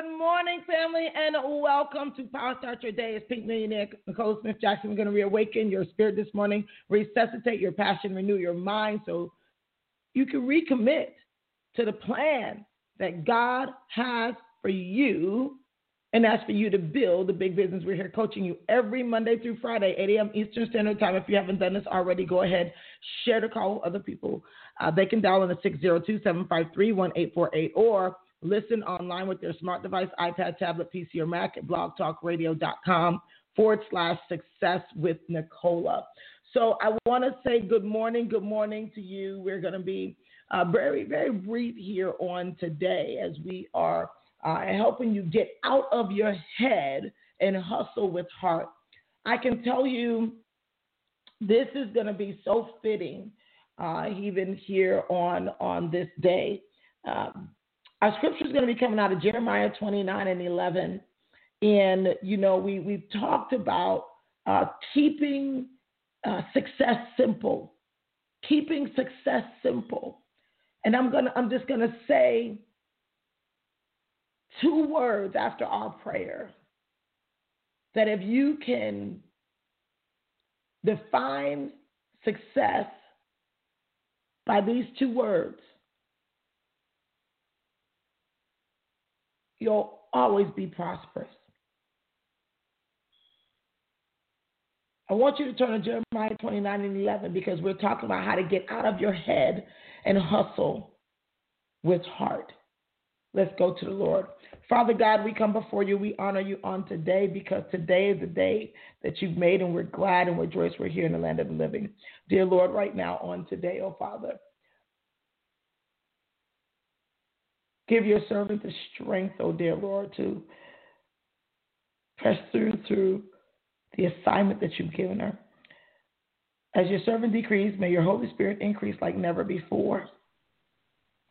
Good morning, family, and welcome to Power Start Your Day. It's Pink Millionaire Nicole Smith Jackson. We're going to reawaken your spirit this morning, resuscitate your passion, renew your mind so you can recommit to the plan that God has for you. And that's for you to build the big business. We're here coaching you every Monday through Friday, 8 a.m. Eastern Standard Time. If you haven't done this already, go ahead, share the call with other people. Uh, they can dial in at 602 753 1848 or Listen online with your smart device, iPad, tablet, PC, or Mac at blogtalkradio.com forward slash success with Nicola. So I want to say good morning, good morning to you. We're going to be uh, very, very brief here on today as we are uh, helping you get out of your head and hustle with heart. I can tell you this is going to be so fitting uh, even here on on this day. Our scripture is going to be coming out of Jeremiah 29 and 11. And, you know, we, we've talked about uh, keeping uh, success simple, keeping success simple. And I'm going to, I'm just going to say two words after our prayer that if you can define success by these two words, you'll always be prosperous. I want you to turn to Jeremiah 29 and 11 because we're talking about how to get out of your head and hustle with heart. Let's go to the Lord. Father God, we come before you. We honor you on today because today is the day that you've made, and we're glad and we're joyous we're here in the land of the living. Dear Lord, right now on today, oh Father, Give your servant the strength, oh dear Lord, to press through through the assignment that you've given her. As your servant decrease, may your Holy Spirit increase like never before.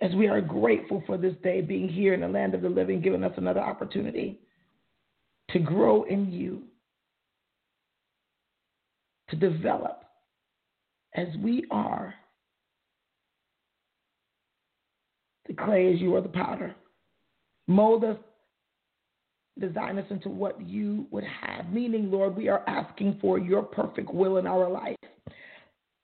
As we are grateful for this day being here in the land of the living, giving us another opportunity to grow in you, to develop as we are the clay as you are the powder. Mold us, design us into what you would have. Meaning, Lord, we are asking for your perfect will in our life.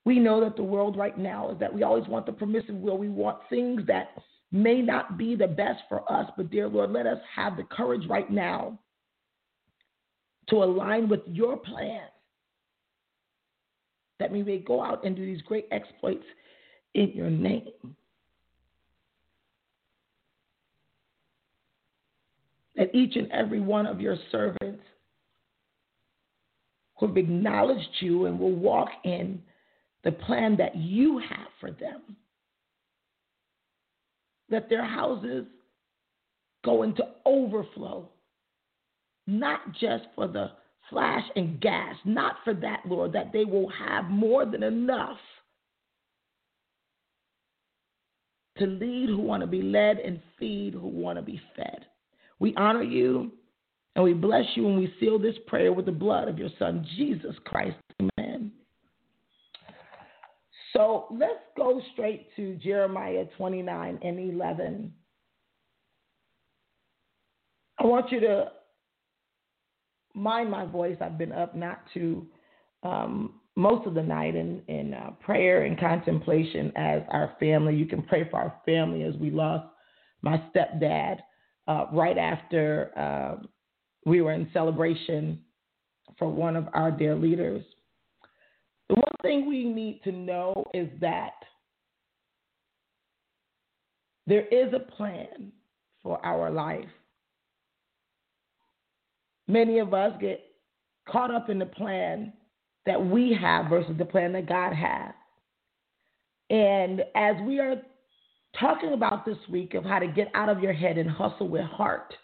We know that the world right now is that we always want the permissive will. We want things that may not be the best for us, but dear Lord, let us have the courage right now to align with your plan that we may go out and do these great exploits in your name. That each and every one of your servants who have acknowledged you and will walk in the plan that you have for them. That their houses go into overflow, not just for the flash and gas, not for that, Lord, that they will have more than enough to lead who want to be led and feed who want to be fed. We honor you and we bless you and we seal this prayer with the blood of your Son, Jesus Christ. Amen. So let's go straight to Jeremiah 29 and 11. I want you to mind my voice. I've been up not to um, most of the night in, in uh, prayer and contemplation as our family. You can pray for our family as we lost my stepdad uh, right after uh, we were in celebration for one of our dear leaders. The one thing we need to know is that there is a plan for our life. Many of us get caught up in the plan that we have versus the plan that God has. And as we are talking about this week of how to get out of your head and hustle with heart.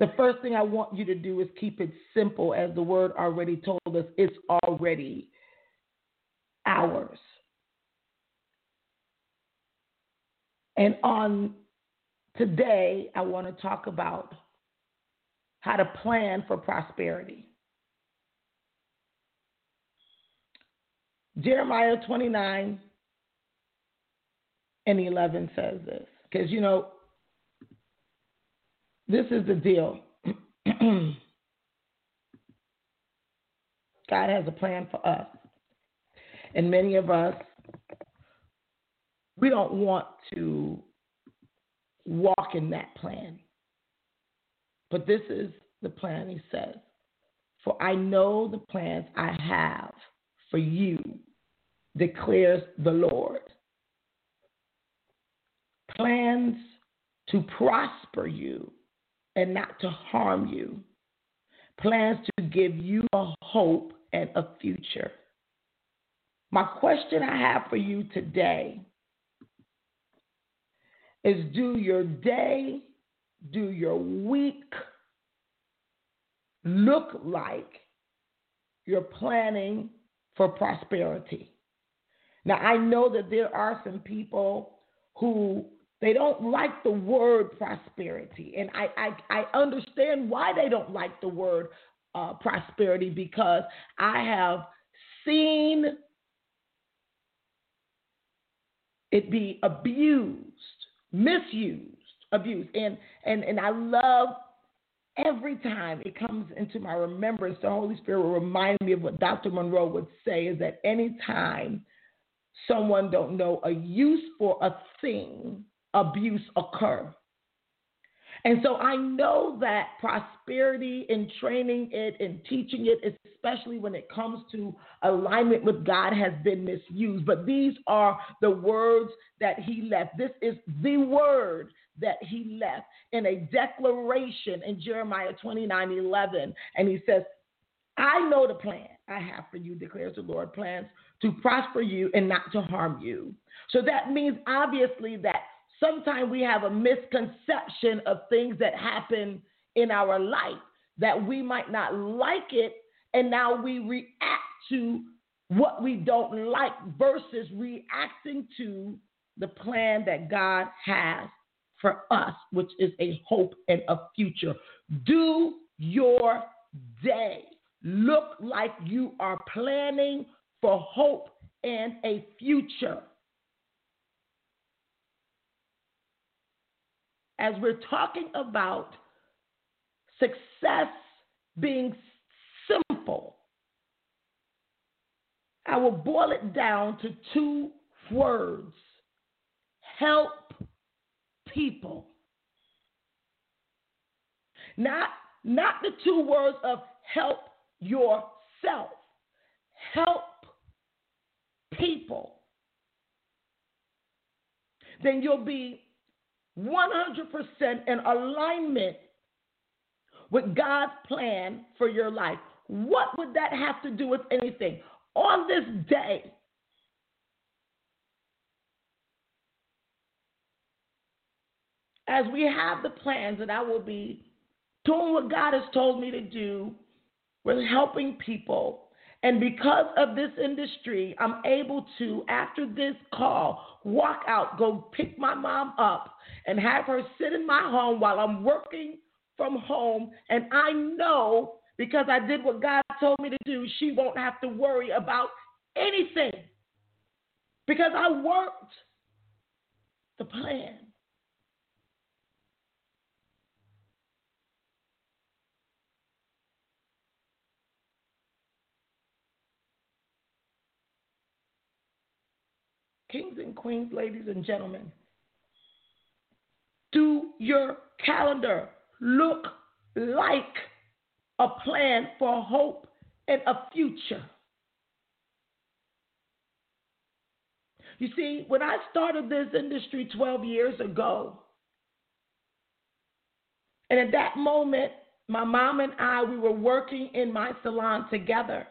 The first thing I want you to do is keep it simple, as the word already told us, it's already ours. And on today, I want to talk about how to plan for prosperity. Jeremiah 29 and 11 says this. Because, you know, this is the deal. God has a plan for us. And many of us, we don't want to walk in that plan. But this is the plan, he says. For I know the plans I have for you, declares the Lord. Plans to prosper you and not to harm you. Plans to give you a hope and a future. My question I have for you today is do your day, do your week look like you're planning for prosperity? Now, I know that there are some people who they don't like the word prosperity. And I, I, I understand why they don't like the word uh, prosperity because I have seen it be abused, misused, abused. And, and, and I love every time it comes into my remembrance, the Holy Spirit will remind me of what Dr. Munroe would say is that anytime someone don't know a use for a thing, abuse occur. And so I know that prosperity in training it and teaching it, especially when it comes to alignment with God, has been misused. But these are the words that he left. This is the word that he left in a declaration in Jeremiah 29 11. And he says, I know the plan I have for you, declares the Lord plans to prosper you and not to harm you. So that means obviously that sometimes we have a misconception of things that happen in our life that we might not like it, and now we react to what we don't like versus reacting to the plan that God has for us, which is a hope and a future. Do your day look like you are planning for hope and a future? As we're talking about success being simple, I will boil it down to two words help people. Not, not the two words of help yourself, help people. Then you'll be 100% in alignment with God's plan for your life. What would that have to do with anything? On this day, as we have the plans that I will be doing what God has told me to do, with helping people and because of this industry, I'm able to, after this call, walk out, go pick my mom up, and have her sit in my home while I'm working from home. And I know because I did what God told me to do, she won't have to worry about anything because I worked the plan. Kings and queens, ladies and gentlemen, do your calendar look like a plan for hope and a future? You see, when I started this industry 12 years ago, and at that moment, my mom and I, we were working in my salon together.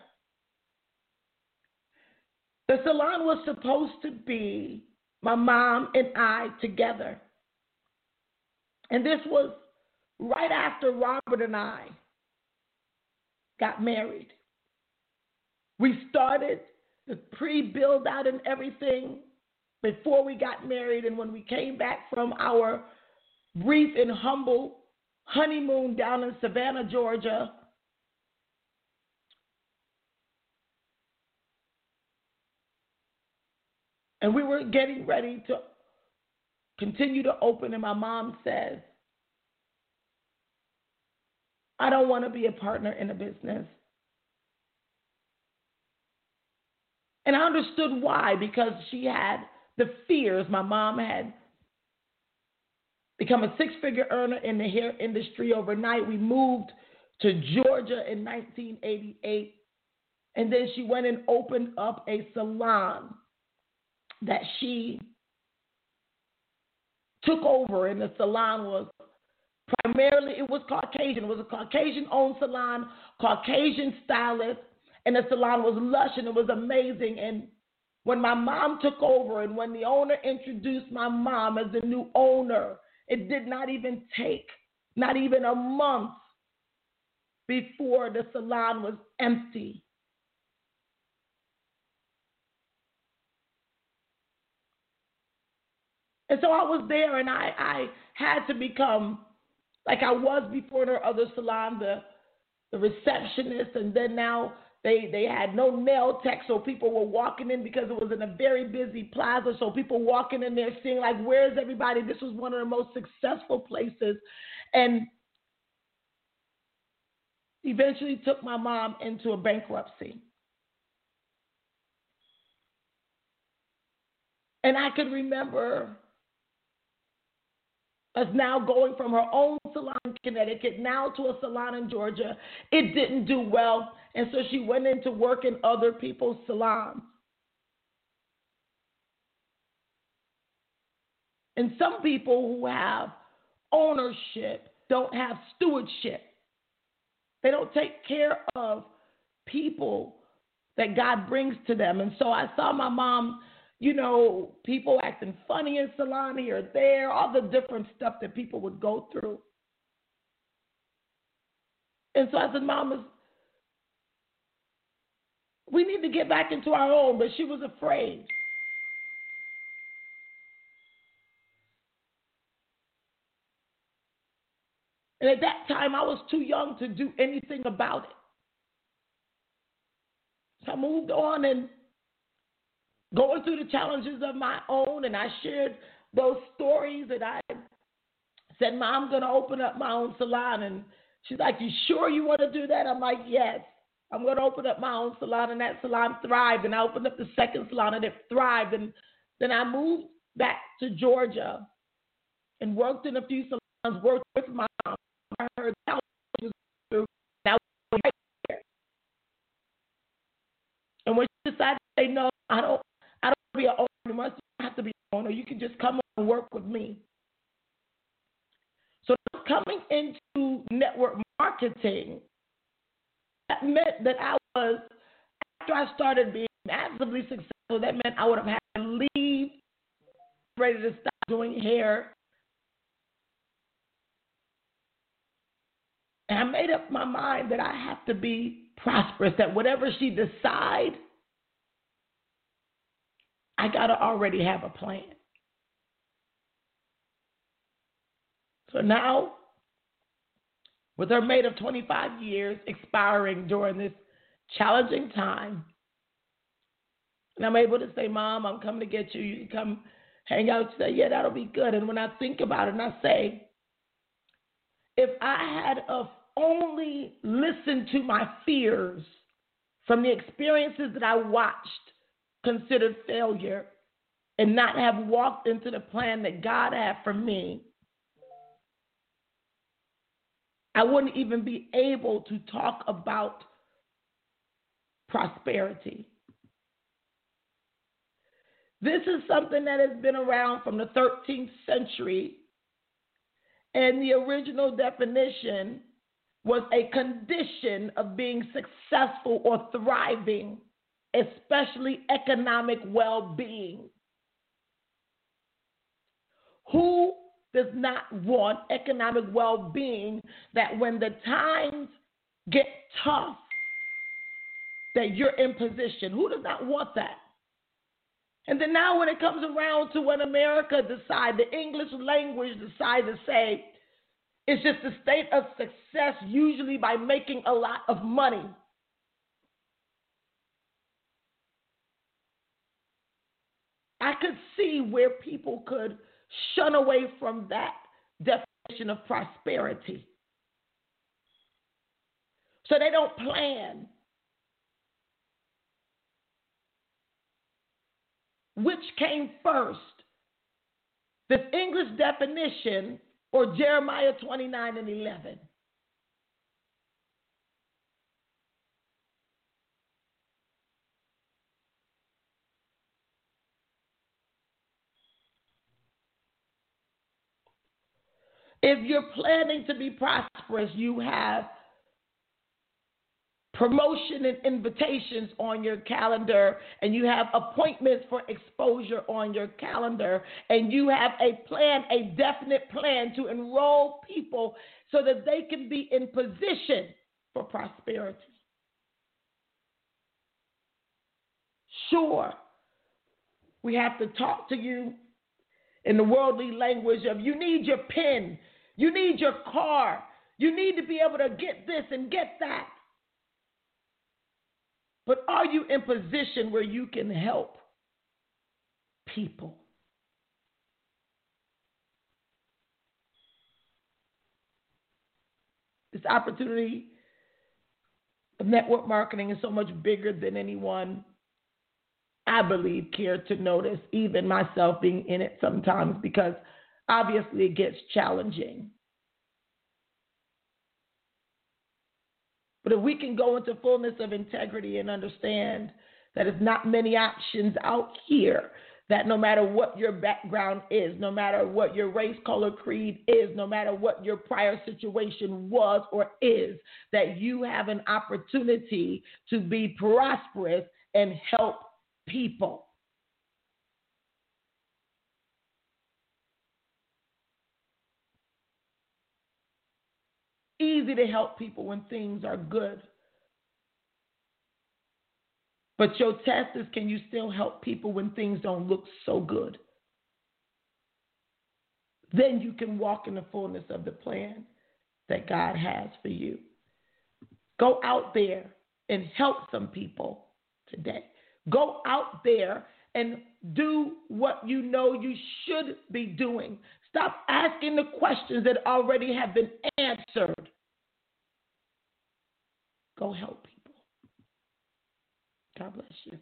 The salon was supposed to be my mom and I together. And this was right after Robert and I got married. We started the pre build out and everything before we got married. And when we came back from our brief and humble honeymoon down in Savannah, Georgia, and we were getting ready to continue to open, and my mom says, I don't want to be a partner in a business. And I understood why, because she had the fears. My mom had become a six figure earner in the hair industry overnight. We moved to Georgia in 1988. And then she went and opened up a salon that she took over, and the salon was primarily it was Caucasian. It was a Caucasian-owned salon, Caucasian stylist, and the salon was lush and it was amazing. And when my mom took over, and when the owner introduced my mom as the new owner, it did not even take not even a month before the salon was empty. And so I was there and I, I had to become like I was before in her other salon, the the receptionist, and then now they they had no nail tech, so people were walking in because it was in a very busy plaza. So people walking in there seeing like, where's everybody? This was one of the most successful places, and eventually took my mom into a bankruptcy. And I could remember us now going from her own salon in Connecticut now to a salon in Georgia. It didn't do well, and so she went into work in other people's salons. And some people who have ownership don't have stewardship. They don't take care of people that God brings to them. And so I saw my mom you know, people acting funny in here or there, all the different stuff that people would go through. And so I said, Mama, we need to get back into our own, but she was afraid. And at that time, I was too young to do anything about it. So I moved on and going through the challenges of my own, and I shared those stories that I said, Mom, I'm going to open up my own salon. And she's like, You sure you want to do that? I'm like, Yes. I'm going to open up my own salon, and that salon thrived. And I opened up the second salon, and it thrived. And then I moved back to Georgia and worked in a few salons, worked with my mom. I heard through. Now, and when she decided to say no, I don't owner. You have to be on, or You can just come and work with me. So coming into network marketing, that meant that I was after I started being massively successful. That meant I would have had to leave, ready to stop doing hair. And I made up my mind that I have to be prosperous, that whatever she decide, I got to already have a plan. So now, with her mate of 25 years expiring during this challenging time, and I'm able to say, Mom, I'm coming to get you. You can come hang out. She said, Yeah, that'll be good. And when I think about it, and I say, if I had of only listened to my fears from the experiences that I watched considered failure and not have walked into the plan that God had for me, I wouldn't even be able to talk about prosperity. This is something that has been around from the 13th century, and the original definition was a condition of being successful or thriving especially economic well being. Who does not want economic well being that when the times get tough, that you're in position? Who does not want that? And then now, when it comes around to when America decide, the English language decides to say, it's just a state of success, usually by making a lot of money. I could see where people could shun away from that definition of prosperity. So they don't plan. Which came first? This English definition or Jeremiah 29 and 11? If you're planning to be prosperous, you have promotion and invitations on your calendar, and you have appointments for exposure on your calendar, and you have a plan, a definite plan to enroll people so that they can be in position for prosperity. Sure, we have to talk to you in the worldly language of you need your pen, you need your car, you need to be able to get this and get that. But are you in position where you can help people? This opportunity of network marketing is so much bigger than anyone, I believe, cared to notice, even myself being in it sometimes, because obviously it gets challenging. But if we can go into fullness of integrity and understand that it's not many options out here, that no matter what your background is, no matter what your race, color, creed is, no matter what your prior situation was or is, that you have an opportunity to be prosperous and help people. Easy to help people when things are good. But your test is can you still help people when things don't look so good? Then you can walk in the fullness of the plan that God has for you. Go out there and help some people today. Go out there and do what you know you should be doing. Stop asking the questions that already have been answered. Go help people. God bless you.